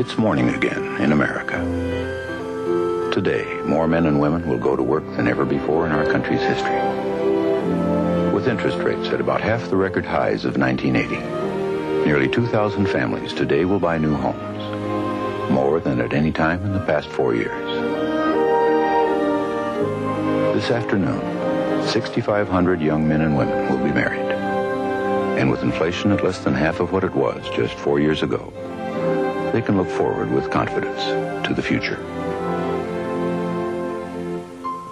It's morning again in America. Today, more men and women will go to work than ever before in our country's history. With interest rates at about half the record highs of 1980, nearly 2,000 families today will buy new homes, more than at any time in the past four years. This afternoon, 6,500 young men and women will be married. And with inflation at less than half of what it was just four years ago, they can look forward with confidence to the future.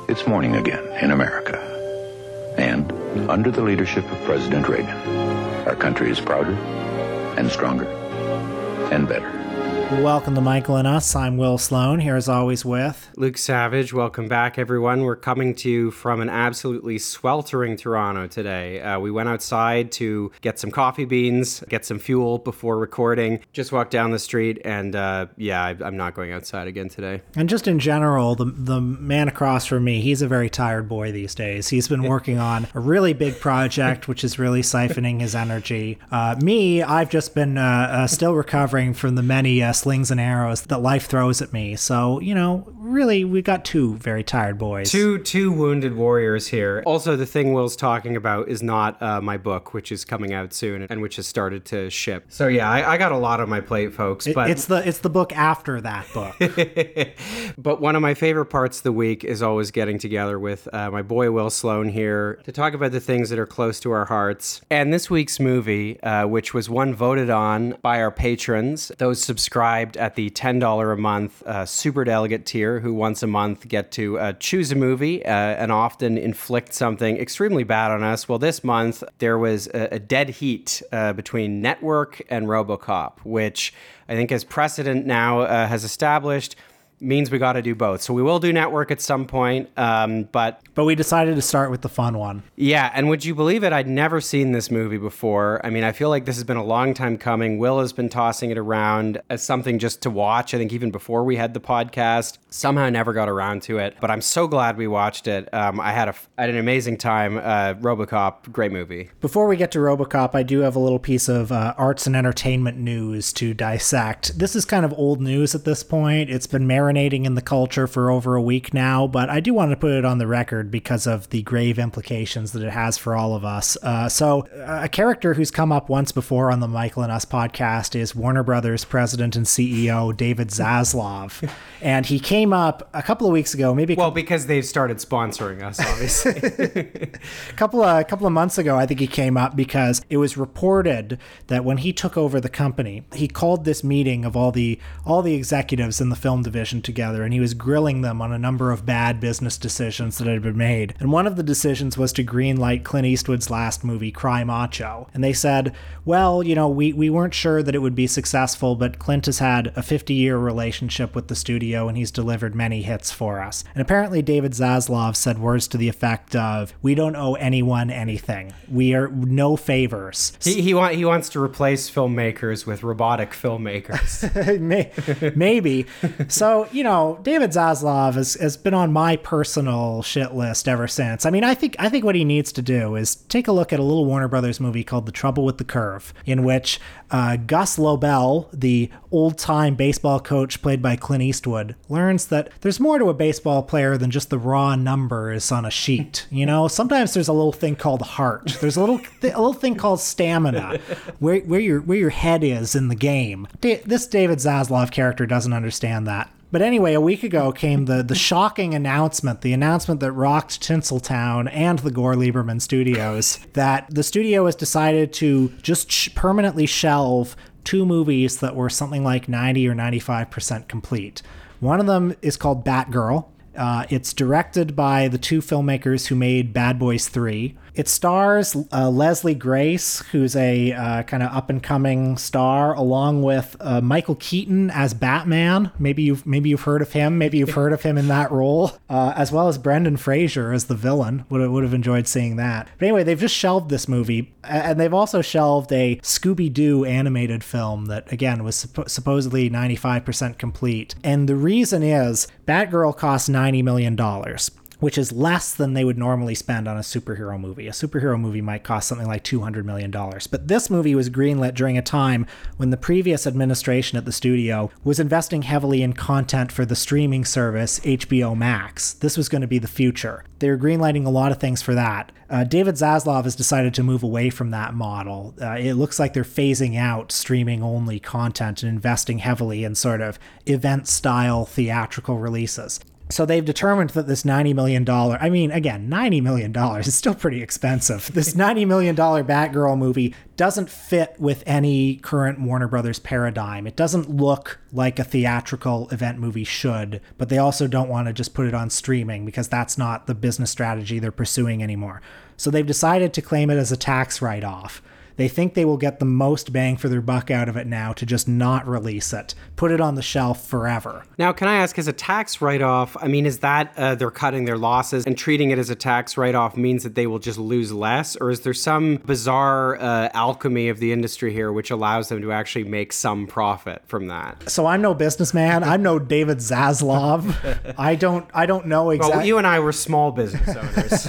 It's morning again in America. And under the leadership of President Reagan, our country is prouder and stronger and better. Welcome to Michael and Us. I'm Will Sloan, here as always with Luke Savage. Welcome back, everyone. We're coming to you from an absolutely sweltering Toronto today. Uh, we went outside to get some coffee beans, get some fuel before recording. Just walked down the street, and uh, yeah, I, I'm not going outside again today. And just in general, the the man across from me, he's a very tired boy these days. He's been working on a really big project, which is really siphoning his energy. Uh, me, I've just been uh, uh, still recovering from the many uh, slings and arrows that life throws at me. So you know, really, we got two very tired boys. Two two wounded warriors here. Also, the thing Will's talking about is not uh, my book, which is coming out soon and which has started to ship. So yeah, I, I got a lot on my plate, folks. It- but it's the it's the book after that book. but one of my favorite parts of the week is always getting together with uh, my boy Will Sloan here to talk about the things that are close to our hearts. And this week's movie, uh, which was one voted on by our patrons, those subscribed at the $10 a month uh, super delegate tier, who once a month get to uh, choose a movie uh, and often inflict something extremely bad on us. Well, this month there was a, a dead heat uh, between Network and Robocop, which I think, as precedent now uh, has established, means we got to do both. So we will do network at some point. Um, but but we decided to start with the fun one. yeah, and would you believe it? I'd never seen this movie before. I mean, I feel like this has been a long time coming. Will has been tossing it around as something just to watch. I think even before we had the podcast, somehow never got around to it. But I'm so glad we watched it. Um, I had a I had an amazing time. Uh, RoboCop, great movie. Before we get to Robocop, I do have a little piece of uh, arts and entertainment news to dissect. This is kind of old news at this point. It's been marinating in the culture for over a week now, but I do want to put it on the record because of the grave implications that it has for all of us. Uh, so, a character who's come up once before on the Michael and Us podcast is Warner Brothers president and CEO David Zaslav. and he came up a couple of weeks ago, maybe Well, because they've started sponsoring us, obviously. a couple of a couple of months ago, I think he came up because it was reported that when he took over the company, he called this meeting of all the all the executives in the film division together, and he was grilling them on a number of bad business decisions that had been made. And one of the decisions was to greenlight Clint Eastwood's last movie, Cry Macho. And they said, well, you know, we we weren't sure that it would be successful, but Clint has had a 50 year relationship with the studio, and he's delivered many hits for us. And apparently, David Zaslav said words to the effect of, "We don't owe anyone anything. We are no favors." he he, want, he wants to replace filmmakers with robotic filmmakers. Maybe. So, you know, David Zaslav has, has been on my personal shit list ever since. I mean, I think I think what he needs to do is take a look at a little Warner Brothers movie called The Trouble with the Curve, in which uh, Gus Lobel, the old time baseball coach played by Clint Eastwood, learns that there's more to a baseball player than just the raw numbers on a sheet. You know, sometimes there's a little thing called heart. There's a little th- a little thing called stamina, where where your where your head is in the game. Da- this David Zaslav character doesn't understand that. But anyway, a week ago came the the shocking announcement, the announcement that rocked Tinseltown and the Gore Lieberman Studios, that the studio has decided to just sh- permanently shelve two movies that were something like 90 or 95% complete. One of them is called Batgirl. Uh, it's directed by the two filmmakers who made Bad Boys 3. It stars uh, Leslie Grace, who's a uh, kind of up and coming star, along with uh, Michael Keaton as Batman. Maybe you've maybe you've heard of him. Maybe you've heard of him in that role, uh, as well as Brendan Fraser as the villain. Would have, would have enjoyed seeing that. But anyway, they've just shelved this movie, and they've also shelved a Scooby Doo animated film that again was suppo- supposedly 95% complete. And the reason is Batgirl cost 90 million dollars. Which is less than they would normally spend on a superhero movie. A superhero movie might cost something like $200 million. But this movie was greenlit during a time when the previous administration at the studio was investing heavily in content for the streaming service HBO Max. This was going to be the future. They were greenlighting a lot of things for that. Uh, David Zaslav has decided to move away from that model. Uh, it looks like they're phasing out streaming only content and investing heavily in sort of event style theatrical releases. So they've determined that this $90 million, I mean, again, $90 million is still pretty expensive. This $90 million Batgirl movie doesn't fit with any current Warner Brothers paradigm. It doesn't look like a theatrical event movie should, but they also don't want to just put it on streaming because that's not the business strategy they're pursuing anymore. So they've decided to claim it as a tax write off. They think they will get the most bang for their buck out of it now to just not release it, put it on the shelf forever. Now, can I ask, as a tax write off, I mean, is that uh, they're cutting their losses and treating it as a tax write off means that they will just lose less? Or is there some bizarre uh, alchemy of the industry here which allows them to actually make some profit from that? So I'm no businessman. I'm no David Zaslav. I don't. I don't know exactly. Well, you and I were small business owners.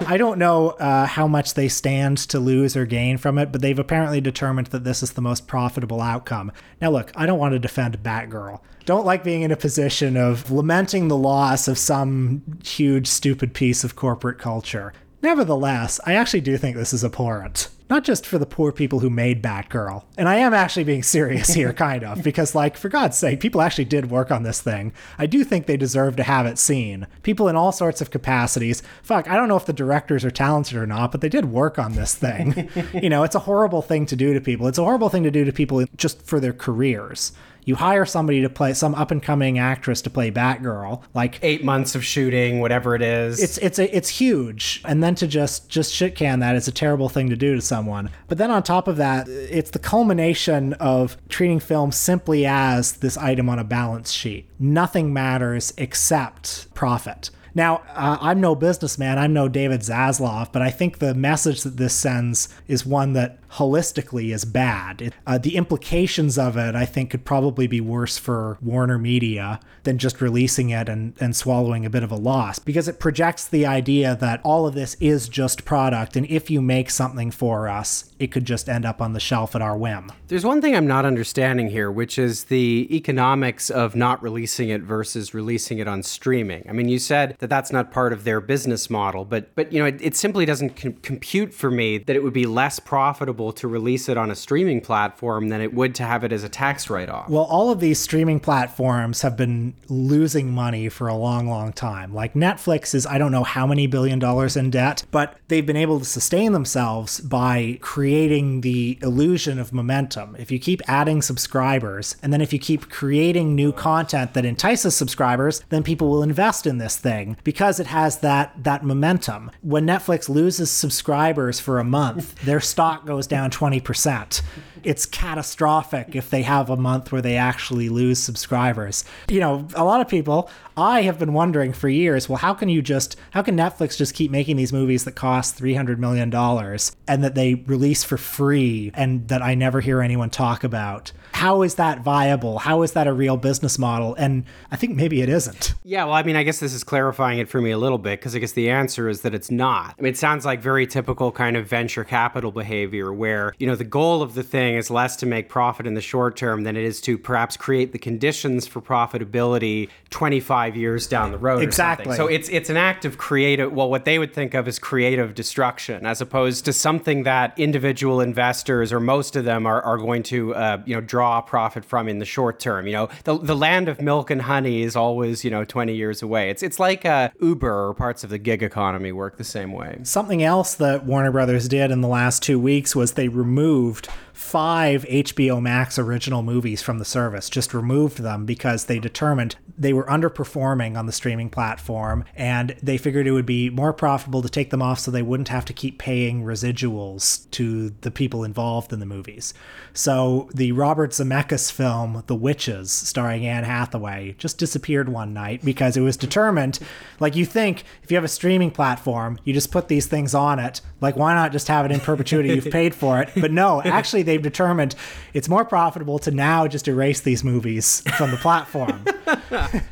I don't know uh, how much they stand to lose or gain from it it, but they've apparently determined that this is the most profitable outcome. Now, look, I don't want to defend Batgirl. Don't like being in a position of lamenting the loss of some huge, stupid piece of corporate culture. Nevertheless, I actually do think this is abhorrent not just for the poor people who made Batgirl. And I am actually being serious here, kind of, because, like, for God's sake, people actually did work on this thing. I do think they deserve to have it seen. People in all sorts of capacities. Fuck, I don't know if the directors are talented or not, but they did work on this thing. you know, it's a horrible thing to do to people. It's a horrible thing to do to people just for their careers you hire somebody to play some up and coming actress to play Batgirl, like eight months of shooting, whatever it is. It's it's a, it's huge, and then to just just shit can that is a terrible thing to do to someone. But then on top of that, it's the culmination of treating film simply as this item on a balance sheet. Nothing matters except profit. Now, uh, I'm no businessman, I'm no David Zaslav, but I think the message that this sends is one that holistically is bad. It, uh, the implications of it, I think, could probably be worse for Warner Media than just releasing it and, and swallowing a bit of a loss because it projects the idea that all of this is just product, and if you make something for us, it could just end up on the shelf at our whim. There's one thing I'm not understanding here, which is the economics of not releasing it versus releasing it on streaming. I mean, you said that that's not part of their business model, but but you know, it, it simply doesn't com- compute for me that it would be less profitable to release it on a streaming platform than it would to have it as a tax write off. Well, all of these streaming platforms have been losing money for a long, long time. Like Netflix is, I don't know how many billion dollars in debt, but they've been able to sustain themselves by creating the illusion of momentum. If you keep adding subscribers, and then if you keep creating new content that entices subscribers, then people will invest in this thing because it has that that momentum. When Netflix loses subscribers for a month, their stock goes down 20%. It's catastrophic if they have a month where they actually lose subscribers. You know, a lot of people, I have been wondering for years, well, how can you just, how can Netflix just keep making these movies that cost $300 million and that they release for free and that I never hear anyone talk about? How is that viable? How is that a real business model? And I think maybe it isn't. Yeah, well, I mean, I guess this is clarifying it for me a little bit because I guess the answer is that it's not. I mean, it sounds like very typical kind of venture capital behavior where, you know, the goal of the thing is less to make profit in the short term than it is to perhaps create the conditions for profitability 25 years down the road. Exactly. So it's it's an act of creative, well, what they would think of as creative destruction, as opposed to something that individual investors or most of them are, are going to, uh, you know, draw profit from in the short term. You know, the, the land of milk and honey is always, you know, 20 years away. It's, it's like uh, Uber or parts of the gig economy work the same way. Something else that Warner Brothers did in the last two weeks was they removed five HBO Max original movies from the service, just removed them because they determined they were underperforming on the streaming platform and they figured it would be more profitable to take them off so they wouldn't have to keep paying residuals to the people involved in the movies. So the Robert Zemeckis film, The Witches, starring Anne Hathaway, just disappeared one night because it was determined, like you think, if you have a streaming platform, you just put these things on it. Like, why not just have it in perpetuity? You've paid for it. But no, actually, they've determined it's more profitable to now just erase these movies from the platform.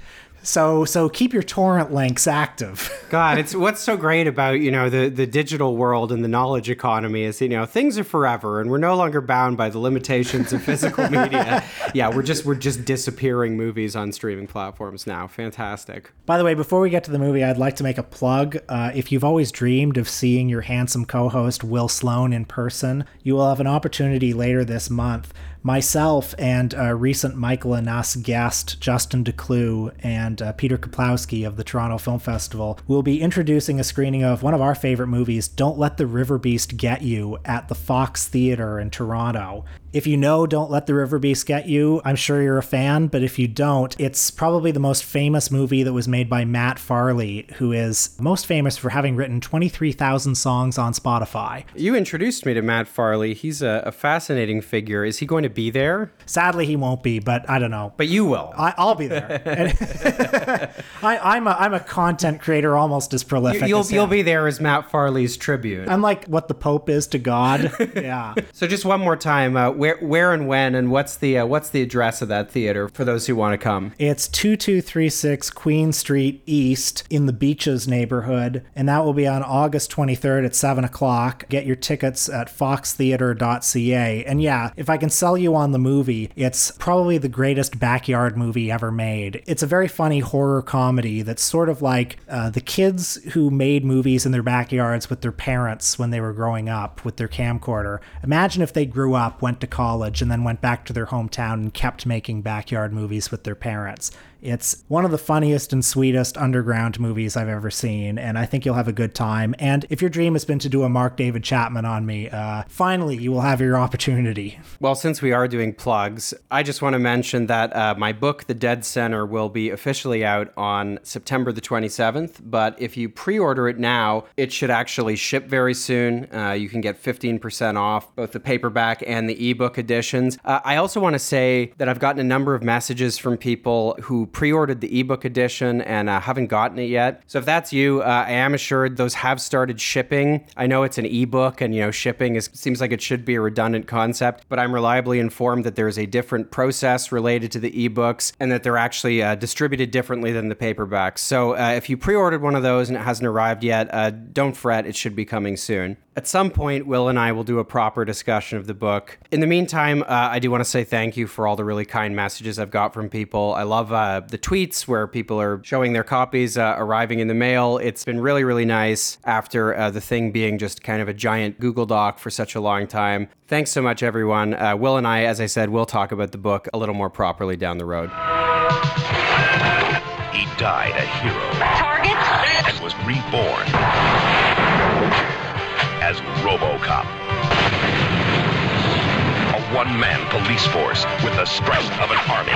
So so keep your torrent links active. God, it's what's so great about you know the the digital world and the knowledge economy is you know things are forever and we're no longer bound by the limitations of physical media. Yeah, we're just we're just disappearing movies on streaming platforms now. Fantastic. By the way, before we get to the movie, I'd like to make a plug. Uh, if you've always dreamed of seeing your handsome co-host Will Sloan in person, you will have an opportunity later this month myself and uh, recent Michael and us guest Justin Decloux and uh, Peter Kuplowsky of the Toronto Film Festival will be introducing a screening of one of our favorite movies, Don't Let the River Beast Get You, at the Fox Theatre in Toronto. If you know Don't Let the River Beast Get You, I'm sure you're a fan, but if you don't, it's probably the most famous movie that was made by Matt Farley, who is most famous for having written 23,000 songs on Spotify. You introduced me to Matt Farley. He's a, a, fascinating figure. Is he going to be there? Sadly, he won't be, but I don't know. But you will. I, will be there. I, am a, I'm a content creator almost as prolific you, will You'll be there as Matt Farley's tribute. I'm like what the Pope is to God. yeah. so just one more time, uh, where where and when and what's the uh, what's the address of that theater for those who want to come? It's 2236 Queen Street East in the Beaches neighborhood, and that will be on August 23rd at 7 o'clock. Get your tickets at foxtheatre.ca. And yeah, if I can sell you on the movie, it's probably the greatest backyard movie ever made. It's a very funny horror comedy that's sort of like uh, the kids who made movies in their backyards with their parents when they were growing up with their camcorder. Imagine if they grew up, went to college, and then went back to their hometown and kept making backyard movies with their parents. It's one of the funniest and sweetest underground movies I've ever seen, and I think you'll have a good time. And if your dream has been to do a Mark David Chapman on me, uh, finally you will have your opportunity. Well, since we are doing plugs, I just want to mention that uh, my book, The Dead Center, will be officially out on September the 27th. But if you pre order it now, it should actually ship very soon. Uh, you can get 15% off both the paperback and the ebook editions. Uh, I also want to say that I've gotten a number of messages from people who pre-ordered the ebook edition and uh, haven't gotten it yet. So if that's you, uh, I am assured those have started shipping. I know it's an ebook, and you know shipping is, seems like it should be a redundant concept, but I'm reliably informed that there is a different process related to the ebooks and that they're actually uh, distributed differently than the paperbacks. So uh, if you pre-ordered one of those and it hasn't arrived yet, uh, don't fret; it should be coming soon. At some point, Will and I will do a proper discussion of the book. In the meantime, uh, I do want to say thank you for all the really kind messages I've got from people. I love uh, the tweets where people are showing their copies uh, arriving in the mail. It's been really, really nice after uh, the thing being just kind of a giant Google Doc for such a long time. Thanks so much, everyone. Uh, Will and I, as I said, will talk about the book a little more properly down the road. He died a hero. Target? And was reborn as RoboCop. A one-man police force with the strength of an army,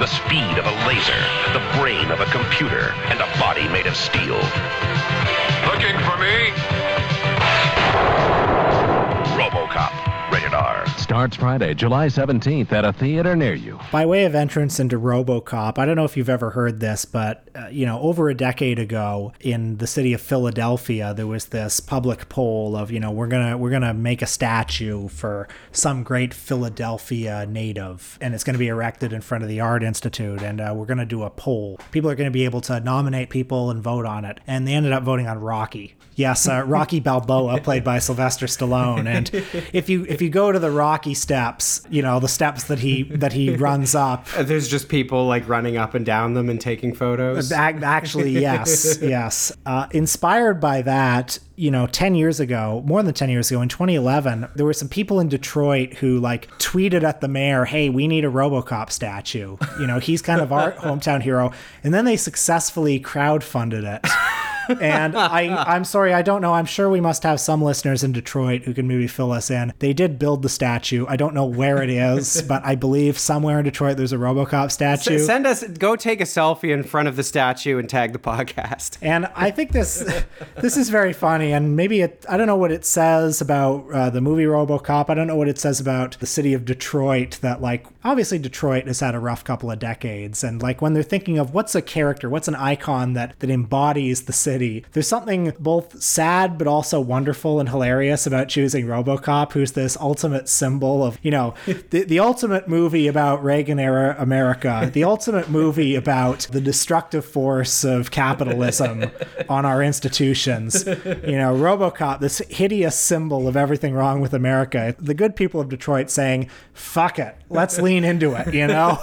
the speed of a laser, the brain of a computer, and a body made of steel. Looking for me? RoboCop. Rated R. Starts Friday, July 17th at a theater near you. By way of entrance into RoboCop, I don't know if you've ever heard this, but uh, you know, over a decade ago in the city of Philadelphia, there was this public poll of, you know, we're going to we're to make a statue for some great Philadelphia native and it's going to be erected in front of the Art Institute and uh, we're going to do a poll. People are going to be able to nominate people and vote on it. And they ended up voting on Rocky. Yes, uh, Rocky Balboa played by Sylvester Stallone. And if you if you go to the Rocky steps, you know, the steps that he that he runs up. There's just people like running up and down them and taking photos. Actually, yes, yes. Uh, inspired by that, you know, 10 years ago, more than 10 years ago, in 2011, there were some people in Detroit who like tweeted at the mayor, hey, we need a Robocop statue. You know, he's kind of our hometown hero. And then they successfully crowdfunded it and I, I'm sorry, I don't know. I'm sure we must have some listeners in Detroit who can maybe fill us in. They did build the statue. I don't know where it is, but I believe somewhere in Detroit there's a RoboCop statue. S- send us, go take a selfie in front of the statue and tag the podcast. And I think this, this is very funny. And maybe it, I don't know what it says about uh, the movie RoboCop. I don't know what it says about the city of Detroit. That like obviously Detroit has had a rough couple of decades, and like when they're thinking of what's a character, what's an icon that that embodies the city City. There's something both sad but also wonderful and hilarious about choosing RoboCop, who's this ultimate symbol of, you know, the, the ultimate movie about Reagan era America, the ultimate movie about the destructive force of capitalism on our institutions. You know, RoboCop, this hideous symbol of everything wrong with America. The good people of Detroit saying, fuck it, let's lean into it, you know?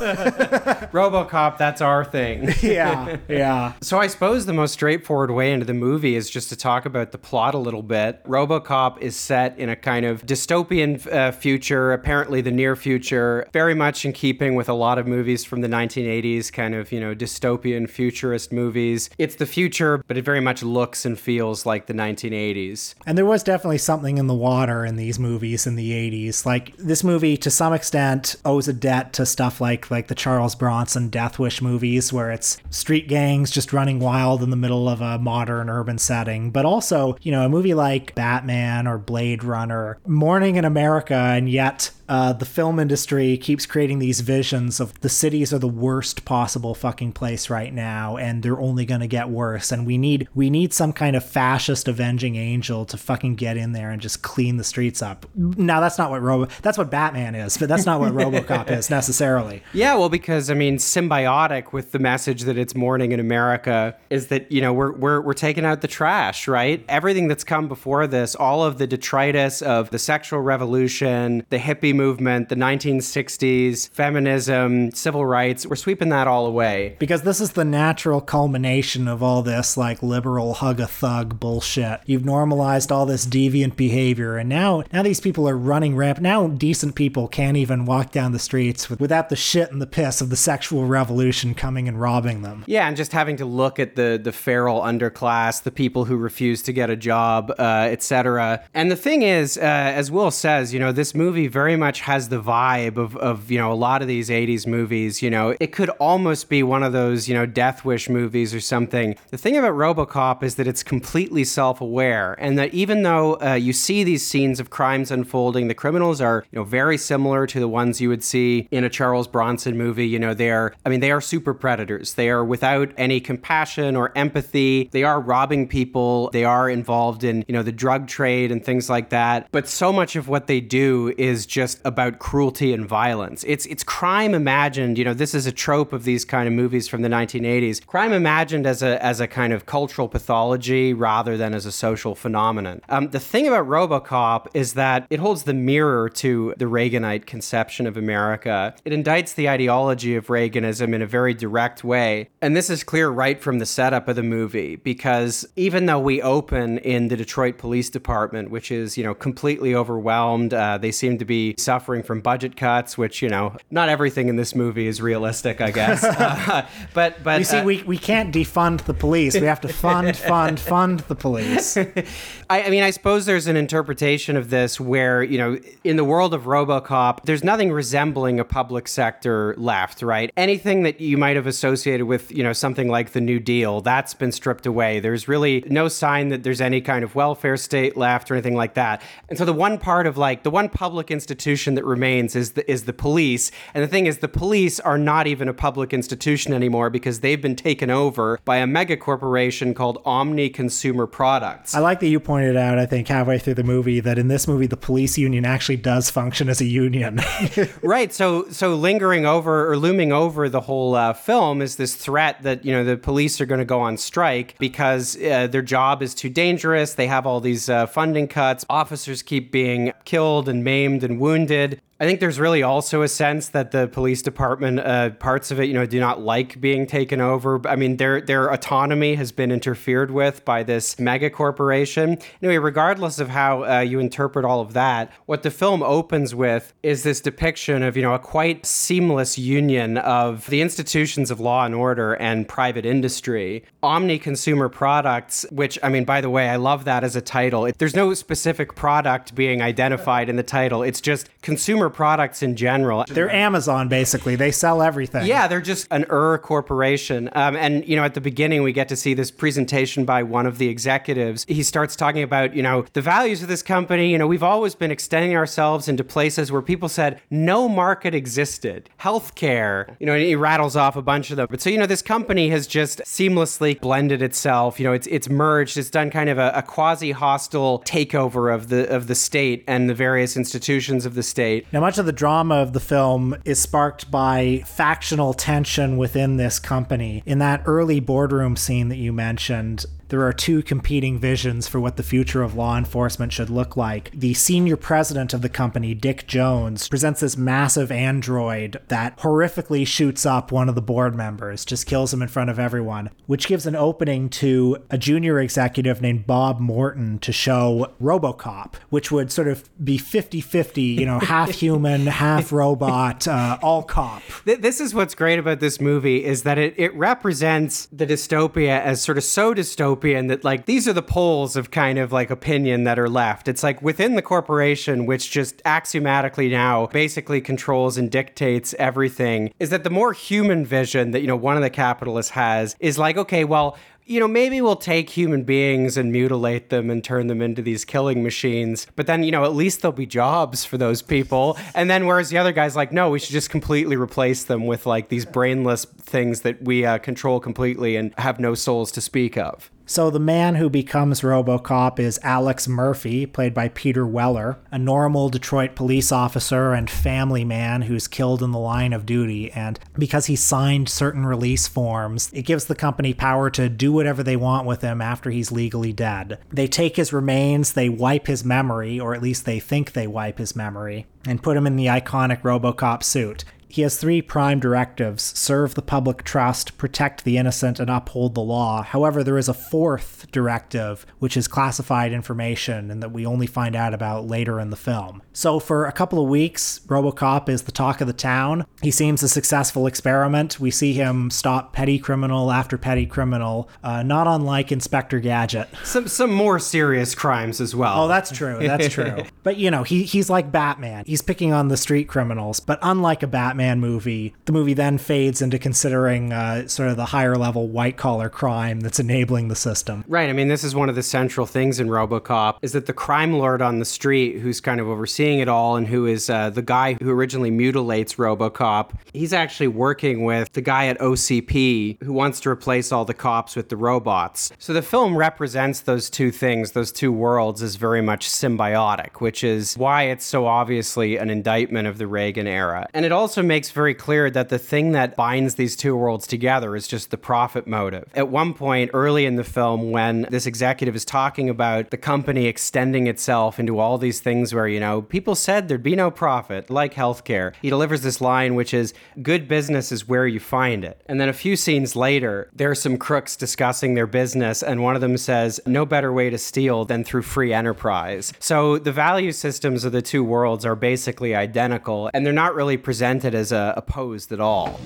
RoboCop, that's our thing. yeah, yeah. So I suppose the most straightforward way into the movie is just to talk about the plot a little bit. RoboCop is set in a kind of dystopian uh, future, apparently the near future, very much in keeping with a lot of movies from the 1980s, kind of, you know, dystopian futurist movies. It's the future, but it very much looks and feels like the 1980s. And there was definitely something in the water in these movies in the 80s. Like this movie to some extent owes a debt to stuff like like the Charles Bronson Death Wish movies where it's street gangs just running wild in the middle of a modern urban setting, but also, you know, a movie like Batman or Blade Runner, Morning in America and yet uh, the film industry keeps creating these visions of the cities are the worst possible fucking place right now, and they're only going to get worse. And we need we need some kind of fascist avenging angel to fucking get in there and just clean the streets up. Now that's not what Robo that's what Batman is, but that's not what RoboCop is necessarily. Yeah, well, because I mean, symbiotic with the message that it's morning in America is that you know we're we're we're taking out the trash, right? Everything that's come before this, all of the detritus of the sexual revolution, the hippie movement, the 1960s, feminism, civil rights, we're sweeping that all away. Because this is the natural culmination of all this like liberal hug a thug bullshit. You've normalized all this deviant behavior and now now these people are running ramp. Now decent people can't even walk down the streets with, without the shit and the piss of the sexual revolution coming and robbing them. Yeah, and just having to look at the the feral underclass, the people who refuse to get a job, uh, etc. And the thing is, uh, as Will says, you know, this movie very much has the vibe of, of you know a lot of these 80s movies you know. It could almost be one of those you know death wish movies or something. The thing about robocop is that it's completely self-aware and that even though uh, you see these scenes of crimes unfolding the criminals are you know very similar to the ones you would see in a charles bronson movie you know. They are i mean they are super predators. They are without any compassion or empathy. They are robbing people. They are involved in you know the drug trade and things like that. But so much of what they do is just about cruelty and violence. It's it's crime imagined. You know, this is a trope of these kind of movies from the 1980s. Crime imagined as a as a kind of cultural pathology rather than as a social phenomenon. Um, the thing about RoboCop is that it holds the mirror to the Reaganite conception of America. It indicts the ideology of Reaganism in a very direct way, and this is clear right from the setup of the movie because even though we open in the Detroit Police Department, which is you know completely overwhelmed, uh, they seem to be suffering from budget cuts, which you know, not everything in this movie is realistic, I guess. uh, but but You see, uh, we, we can't defund the police. We have to fund, fund, fund the police. I, I mean, I suppose there's an interpretation of this where, you know, in the world of Robocop, there's nothing resembling a public sector left, right? Anything that you might have associated with, you know, something like the New Deal, that's been stripped away. There's really no sign that there's any kind of welfare state left or anything like that. And so the one part of like the one public institution that remains is the is the police. And the thing is the police are not even a public institution anymore because they've been taken over by a mega corporation called Omni Consumer Products. I like that you pointed out, I think, halfway through the movie, that in this movie, the police union actually does function as a union. right so so lingering over or looming over the whole uh, film is this threat that you know the police are going to go on strike because uh, their job is too dangerous they have all these uh, funding cuts officers keep being killed and maimed and wounded ended I think there's really also a sense that the police department, uh, parts of it, you know, do not like being taken over. I mean, their their autonomy has been interfered with by this mega corporation. Anyway, regardless of how uh, you interpret all of that, what the film opens with is this depiction of you know a quite seamless union of the institutions of law and order and private industry. Omni Consumer Products, which I mean, by the way, I love that as a title. It, there's no specific product being identified in the title. It's just consumer products in general. They're Amazon, basically. They sell everything. Yeah, they're just an Ur corporation. Um, and, you know, at the beginning, we get to see this presentation by one of the executives. He starts talking about, you know, the values of this company. You know, we've always been extending ourselves into places where people said no market existed. Healthcare, you know, and he rattles off a bunch of them. But so, you know, this company has just seamlessly blended itself. You know, it's it's merged. It's done kind of a, a quasi hostile takeover of the of the state and the various institutions of the state. Now, much of the drama of the film is sparked by factional tension within this company. In that early boardroom scene that you mentioned, there are two competing visions for what the future of law enforcement should look like. The senior president of the company, Dick Jones, presents this massive android that horrifically shoots up one of the board members, just kills him in front of everyone, which gives an opening to a junior executive named Bob Morton to show Robocop, which would sort of be 50 50, you know, half human, half robot, uh, all cop. This is what's great about this movie is that it, it represents the dystopia as sort of so dystopian that like these are the poles of kind of like opinion that are left. It's like within the corporation, which just axiomatically now basically controls and dictates everything, is that the more human vision that, you know, one of the capitalists has is like, okay, well, you know, maybe we'll take human beings and mutilate them and turn them into these killing machines. But then, you know, at least there'll be jobs for those people. And then, whereas the other guy's like, no, we should just completely replace them with like these brainless things that we uh, control completely and have no souls to speak of. So the man who becomes RoboCop is Alex Murphy, played by Peter Weller, a normal Detroit police officer and family man who's killed in the line of duty. And because he signed certain release forms, it gives the company power to do whatever they want with him after he's legally dead. They take his remains, they wipe his memory, or at least they think they wipe his memory, and put him in the iconic RoboCop suit. He has three prime directives serve the public trust, protect the innocent, and uphold the law. However, there is a fourth directive, which is classified information and that we only find out about later in the film. So, for a couple of weeks, Robocop is the talk of the town. He seems a successful experiment. We see him stop petty criminal after petty criminal, uh, not unlike Inspector Gadget. Some, some more serious crimes as well. Oh, that's true. That's true. but, you know, he, he's like Batman. He's picking on the street criminals, but unlike a Batman, Batman movie, the movie then fades into considering uh, sort of the higher level white collar crime that's enabling the system. Right. I mean, this is one of the central things in Robocop is that the crime lord on the street, who's kind of overseeing it all, and who is uh, the guy who originally mutilates Robocop, he's actually working with the guy at OCP who wants to replace all the cops with the robots. So the film represents those two things, those two worlds, as very much symbiotic, which is why it's so obviously an indictment of the Reagan era. And it also makes very clear that the thing that binds these two worlds together is just the profit motive. At one point early in the film, when this executive is talking about the company extending itself into all these things where, you know, people said there'd be no profit, like healthcare, he delivers this line, which is, good business is where you find it. And then a few scenes later, there are some crooks discussing their business, and one of them says, no better way to steal than through free enterprise. So the value systems of the two worlds are basically identical, and they're not really presented as as uh, opposed at all.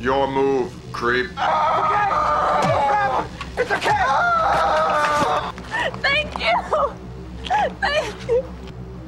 Your move, creep. It's okay. Thank you. Thank you.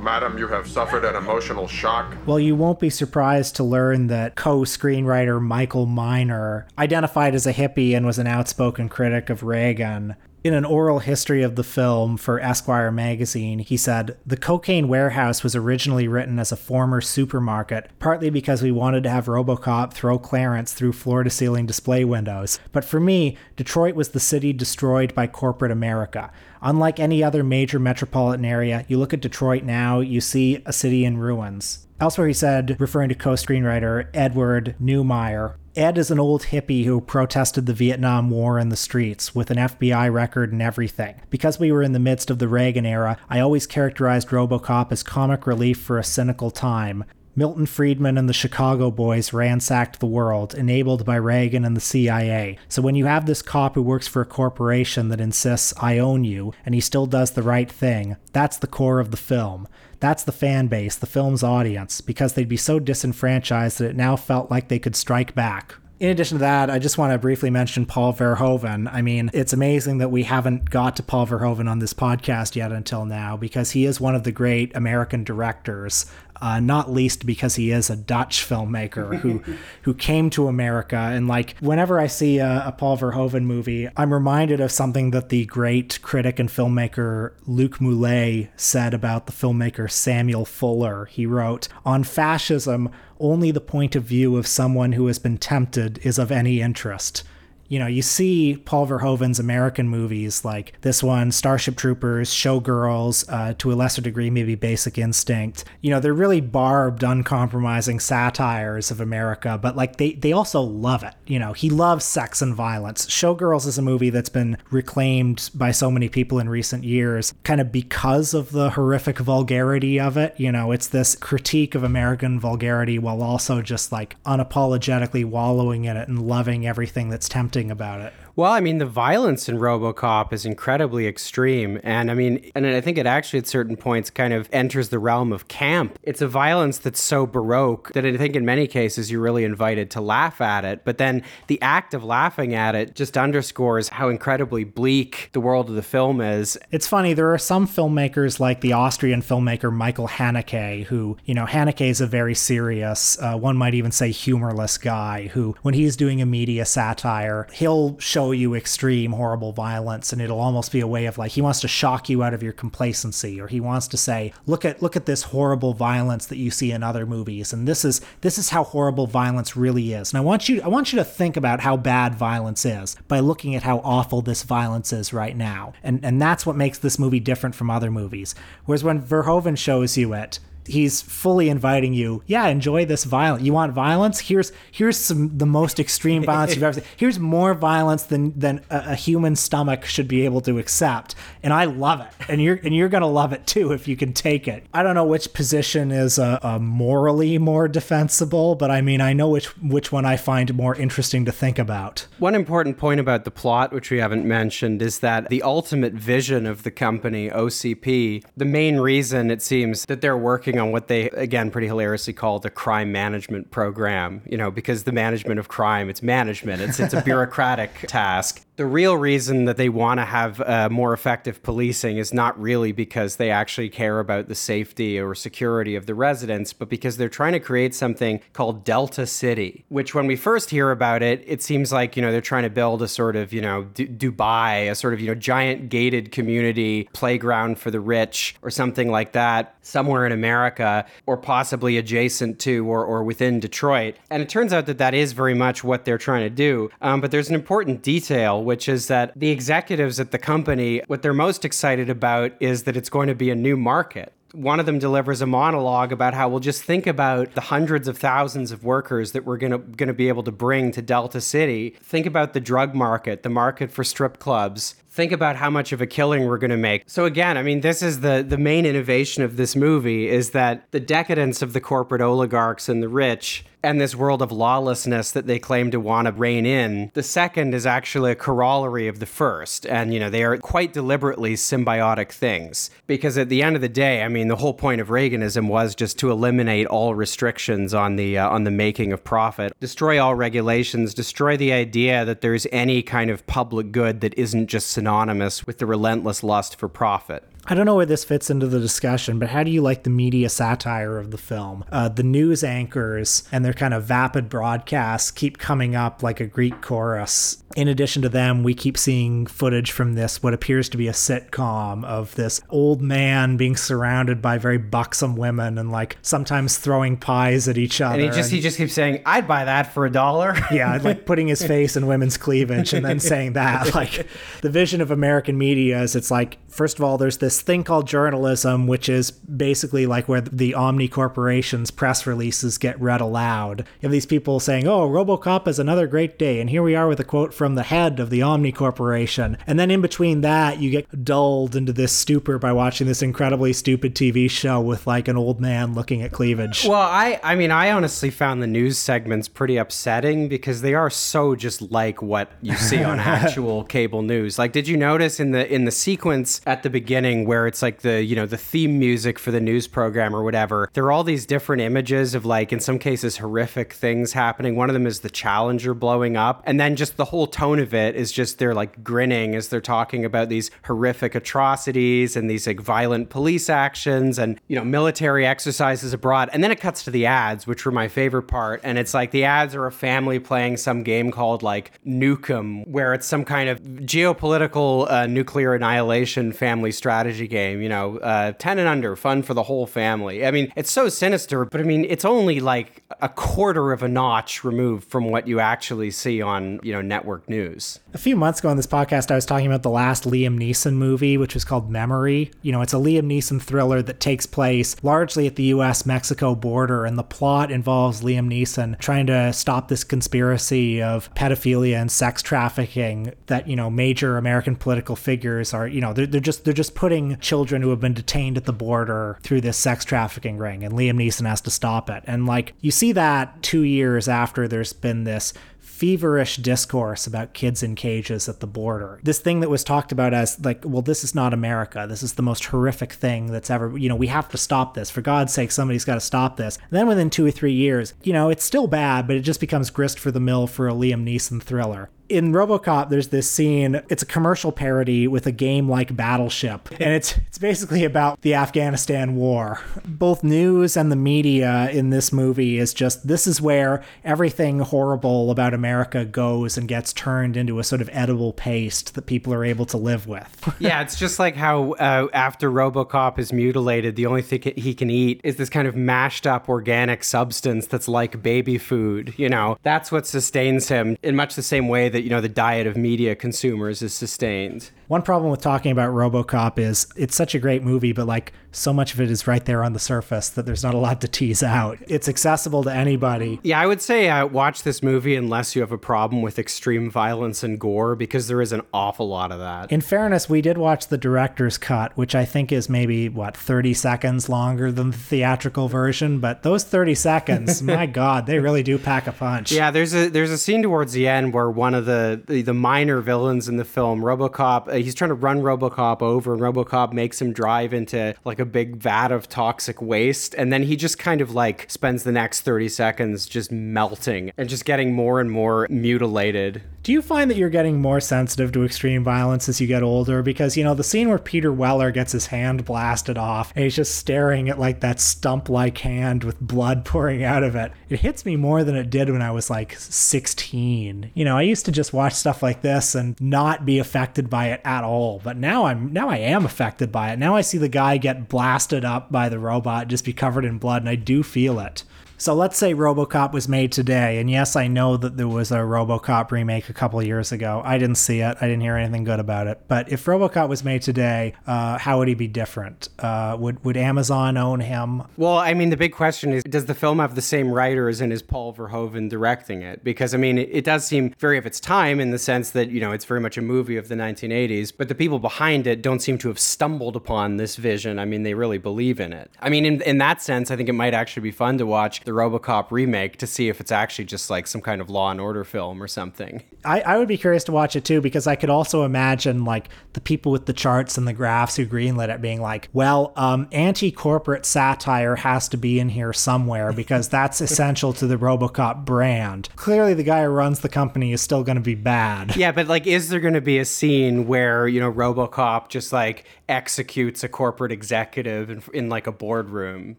Madam, you have suffered an emotional shock. Well, you won't be surprised to learn that co screenwriter Michael Miner identified as a hippie and was an outspoken critic of Reagan. In an oral history of the film for Esquire magazine, he said, The Cocaine Warehouse was originally written as a former supermarket, partly because we wanted to have Robocop throw Clarence through floor to ceiling display windows. But for me, Detroit was the city destroyed by corporate America. Unlike any other major metropolitan area, you look at Detroit now, you see a city in ruins. Elsewhere, he said, referring to co screenwriter Edward Neumeier, Ed is an old hippie who protested the Vietnam War in the streets with an FBI record and everything. Because we were in the midst of the Reagan era, I always characterized Robocop as comic relief for a cynical time. Milton Friedman and the Chicago Boys ransacked the world, enabled by Reagan and the CIA. So when you have this cop who works for a corporation that insists, I own you, and he still does the right thing, that's the core of the film. That's the fan base, the film's audience, because they'd be so disenfranchised that it now felt like they could strike back. In addition to that, I just want to briefly mention Paul Verhoeven. I mean, it's amazing that we haven't got to Paul Verhoeven on this podcast yet until now because he is one of the great American directors uh, not least because he is a Dutch filmmaker who who came to America. And like whenever I see a, a Paul Verhoeven movie, I'm reminded of something that the great critic and filmmaker Luc Moullet said about the filmmaker Samuel Fuller. He wrote, On fascism, only the point of view of someone who has been tempted is of any interest you know, you see Paul Verhoeven's American movies like this one, Starship Troopers, Showgirls, uh, to a lesser degree, maybe Basic Instinct. You know, they're really barbed, uncompromising satires of America, but like they, they also love it. You know, he loves sex and violence. Showgirls is a movie that's been reclaimed by so many people in recent years, kind of because of the horrific vulgarity of it. You know, it's this critique of American vulgarity while also just like unapologetically wallowing in it and loving everything that's tempting about it. Well, I mean, the violence in RoboCop is incredibly extreme, and I mean, and I think it actually at certain points kind of enters the realm of camp. It's a violence that's so baroque that I think in many cases you're really invited to laugh at it, but then the act of laughing at it just underscores how incredibly bleak the world of the film is. It's funny, there are some filmmakers like the Austrian filmmaker Michael Haneke, who, you know, Haneke is a very serious, uh, one might even say humorless guy who, when he's doing a media satire, he'll show you extreme, horrible violence, and it'll almost be a way of like he wants to shock you out of your complacency, or he wants to say, look at look at this horrible violence that you see in other movies, and this is this is how horrible violence really is. And I want you I want you to think about how bad violence is by looking at how awful this violence is right now, and and that's what makes this movie different from other movies. Whereas when Verhoeven shows you it he's fully inviting you. Yeah, enjoy this violence. You want violence? Here's here's some the most extreme violence you've ever seen. Here's more violence than than a, a, human stomach should be able to accept, and I love it. And you're and you're gonna love it too if you can take it. I don't know which position is a, uh, morally more defensible, but I mean I know which which one I find more interesting to think about. One important point about the plot, which we haven't mentioned, is that the ultimate vision of the company OCP, the main reason it seems that they're working on what they again pretty hilariously call the crime management program you know because the management of crime it's management. It's it's a bureaucratic task the real reason that they want to have uh, more effective policing is not really because they actually care about the safety or security of the residents, but because they're trying to create something called Delta City, which when we first hear about it, it seems like, you know, they're trying to build a sort of, you know, D- Dubai, a sort of, you know, giant gated community playground for the rich or something like that somewhere in America or possibly adjacent to or, or within Detroit. And it turns out that that is very much what they're trying to do. Um, but there's an important detail which is that the executives at the company, what they're most excited about is that it's going to be a new market one of them delivers a monologue about how we'll just think about the hundreds of thousands of workers that we're going to going to be able to bring to Delta City. Think about the drug market, the market for strip clubs. Think about how much of a killing we're going to make. So again, I mean, this is the the main innovation of this movie is that the decadence of the corporate oligarchs and the rich and this world of lawlessness that they claim to want to rein in. The second is actually a corollary of the first. And, you know, they are quite deliberately symbiotic things. Because at the end of the day, I mean, the whole point of Reaganism was just to eliminate all restrictions on the, uh, on the making of profit, destroy all regulations, destroy the idea that there's any kind of public good that isn't just synonymous with the relentless lust for profit. I don't know where this fits into the discussion, but how do you like the media satire of the film? Uh, the news anchors and their kind of vapid broadcasts keep coming up like a Greek chorus. In addition to them, we keep seeing footage from this, what appears to be a sitcom of this old man being surrounded by very buxom women and like sometimes throwing pies at each other. And he just and, he just keeps saying, "I'd buy that for a dollar." yeah, like putting his face in women's cleavage and then saying that. Like the vision of American media is, it's like first of all, there's this thing called journalism, which is basically like where the Omni Corporation's press releases get read aloud. You have these people saying, "Oh, RoboCop is another great day," and here we are with a quote from the head of the Omni Corporation. And then in between that, you get dulled into this stupor by watching this incredibly stupid TV show with like an old man looking at cleavage. Well, I I mean, I honestly found the news segments pretty upsetting because they are so just like what you see on actual cable news. Like did you notice in the in the sequence at the beginning thing where it's like the, you know, the theme music for the news program or whatever. There are all these different images of like, in some cases, horrific things happening. One of them is the Challenger blowing up. And then just the whole tone of it is just they're like grinning as they're talking about these horrific atrocities and these like violent police actions and, you know, military exercises abroad. And then it cuts to the ads, which were my favorite part. And it's like the ads are a family playing some game called like Nukem, where it's some kind of geopolitical uh, nuclear annihilation family strategy game, you know, uh, 10 and under, fun for the whole family. I mean, it's so sinister, but I mean, it's only like a quarter of a notch removed from what you actually see on, you know, network news. A few months ago on this podcast, I was talking about the last Liam Neeson movie, which was called Memory. You know, it's a Liam Neeson thriller that takes place largely at the US Mexico border, and the plot involves Liam Neeson trying to stop this conspiracy of pedophilia and sex trafficking that, you know, major American political figures are, you know, they're, they're just they're just putting children who have been detained at the border through this sex trafficking ring, and Liam Neeson has to stop it. And like you see that two years after there's been this feverish discourse about kids in cages at the border. This thing that was talked about as like, well, this is not America. This is the most horrific thing that's ever, you know, we have to stop this. For God's sake, somebody's got to stop this. And then within two or three years, you know, it's still bad, but it just becomes grist for the mill for a Liam Neeson thriller in RoboCop, there's this scene. It's a commercial parody with a game like Battleship, and it's it's basically about the Afghanistan war. Both news and the media in this movie is just this is where everything horrible about America goes and gets turned into a sort of edible paste that people are able to live with. yeah, it's just like how uh, after RoboCop is mutilated, the only thing he can eat is this kind of mashed up organic substance that's like baby food. You know, that's what sustains him in much the same way that that you know the diet of media consumers is sustained. One problem with talking about RoboCop is it's such a great movie, but like so much of it is right there on the surface that there's not a lot to tease out. It's accessible to anybody. Yeah, I would say uh, watch this movie unless you have a problem with extreme violence and gore because there is an awful lot of that. In fairness, we did watch the director's cut, which I think is maybe what 30 seconds longer than the theatrical version, but those 30 seconds, my god, they really do pack a punch. Yeah, there's a there's a scene towards the end where one of the the, the minor villains in the film, RoboCop, uh, he's trying to run RoboCop over and RoboCop makes him drive into like a big vat of toxic waste and then he just kind of like spends the next 30 seconds just melting and just getting more and more mutilated do you find that you're getting more sensitive to extreme violence as you get older? Because, you know, the scene where Peter Weller gets his hand blasted off and he's just staring at like that stump like hand with blood pouring out of it, it hits me more than it did when I was like 16. You know, I used to just watch stuff like this and not be affected by it at all. But now I'm, now I am affected by it. Now I see the guy get blasted up by the robot, just be covered in blood, and I do feel it. So let's say RoboCop was made today, and yes, I know that there was a RoboCop remake a couple years ago. I didn't see it. I didn't hear anything good about it. But if RoboCop was made today, uh, how would he be different? Uh, would would Amazon own him? Well, I mean, the big question is, does the film have the same writers and is Paul Verhoeven directing it? Because I mean, it, it does seem very of its time in the sense that you know it's very much a movie of the 1980s, but the people behind it don't seem to have stumbled upon this vision. I mean, they really believe in it. I mean, in in that sense, I think it might actually be fun to watch the RoboCop remake to see if it's actually just like some kind of Law and Order film or something. I, I would be curious to watch it too because I could also imagine like the people with the charts and the graphs who greenlit it being like, well, um, anti-corporate satire has to be in here somewhere because that's essential to the RoboCop brand. Clearly, the guy who runs the company is still going to be bad. Yeah, but like, is there going to be a scene where you know RoboCop just like executes a corporate executive in, in like a boardroom?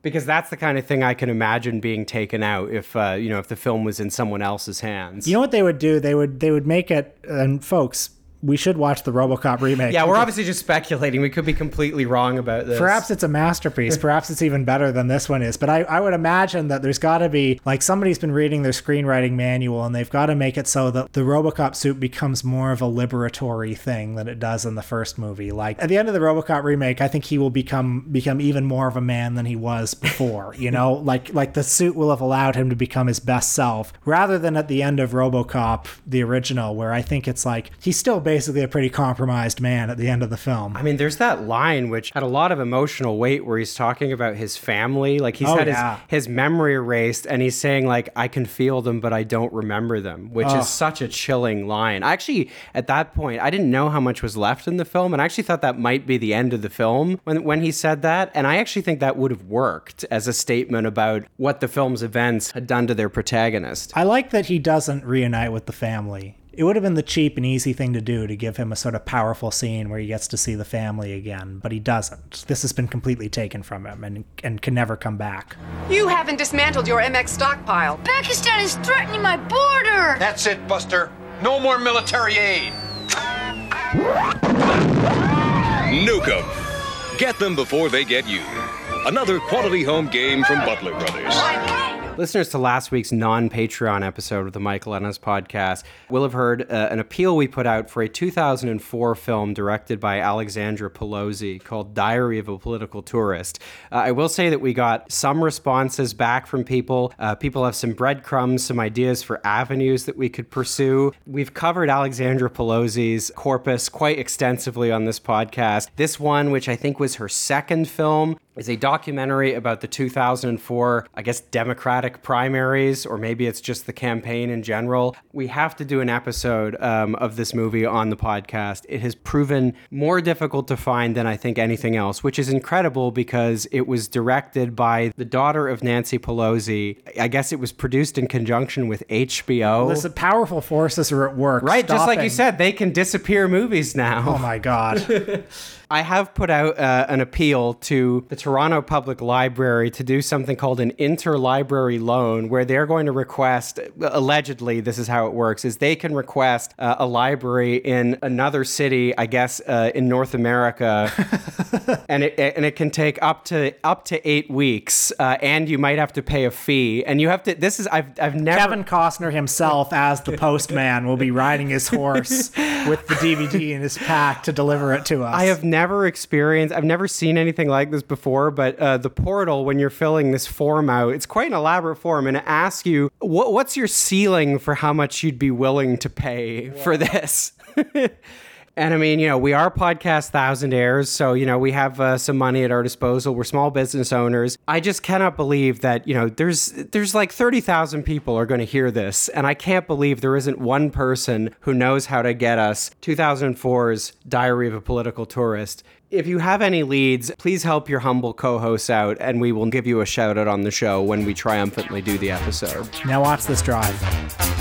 Because that's the kind of thing I can imagine being taken out if uh, you know if the film was in someone else's hands. You know what they would do? They would they would make it and folks we should watch the RoboCop remake. Yeah, we're obviously just speculating. We could be completely wrong about this. Perhaps it's a masterpiece. Perhaps it's even better than this one is. But I, I would imagine that there's got to be, like, somebody's been reading their screenwriting manual and they've got to make it so that the RoboCop suit becomes more of a liberatory thing than it does in the first movie. Like, at the end of the RoboCop remake, I think he will become become even more of a man than he was before. you know, like like the suit will have allowed him to become his best self, rather than at the end of RoboCop, the original, where I think it's like he's still basically a pretty compromised man at the end of the film. I mean, there's that line which had a lot of emotional weight where he's talking about his family. Like he's Oh, had yeah. his, his memory erased and he's saying like, I can feel them, but I don't remember them, which is such a chilling line. I actually, at that point, I didn't know how much was left in the film. And I actually thought that might be the end of the film when, when he said that. And I actually think that would have worked as a statement about what the film's events had done to their protagonist. I like that he doesn't reunite with the family. It would have been the cheap and easy thing to do to give him a sort of powerful scene where he gets to see the family again, but he doesn't. This has been completely taken from him and, and can never come back. You haven't dismantled your MX stockpile. Pakistan is threatening my border. That's it, Buster. No more military aid. Nuke 'em. Get them before they get you. Another quality home game from Butler Brothers. Listeners to last week's non Patreon episode of the Michael Ennis podcast will have heard uh, an appeal we put out for a 2004 film directed by Alexandra Pelosi called Diary of a Political Tourist. Uh, I will say that we got some responses back from people. Uh, people have some breadcrumbs, some ideas for avenues that we could pursue. We've covered Alexandra Pelosi's corpus quite extensively on this podcast. This one, which I think was her second film, is a documentary about the 2004, I guess, Democratic primaries, or maybe it's just the campaign in general. We have to do an episode um, of this movie on the podcast. It has proven more difficult to find than I think anything else, which is incredible because it was directed by the daughter of Nancy Pelosi. I guess it was produced in conjunction with HBO. There's powerful forces are at work. Right, just like you said, they can disappear movies now. Oh my god. I have put out uh, an appeal to the Toronto Public Library to do something called an interlibrary loan, where they're going to request, allegedly, this is how it works, is they can request uh, a library in another city, I guess, uh, in North America, and it and it can take up to up to eight weeks, uh, and you might have to pay a fee, and you have to. This is I've I've never. Kevin Costner himself, as the postman, will be riding his horse with the DVD in his pack to deliver it to us. I have never experienced, I've never seen anything like this before, but uh, the portal, when you're filling this form out, it's quite an elaborate form and it asks you, what, what's your ceiling for how much you'd be willing to pay for this? And I mean, you know, we are podcast thousand thousandaires, so you know we have uh, some money at our disposal. We're small business owners. I just cannot believe that you know there's there's like thirty thousand people are going to hear this, and I can't believe there isn't one person who knows how to get us 2004's Diary of a Political Tourist. If you have any leads, please help your humble co-hosts out, and we will give you a shout out on the show when we triumphantly do the episode. Now watch this drive.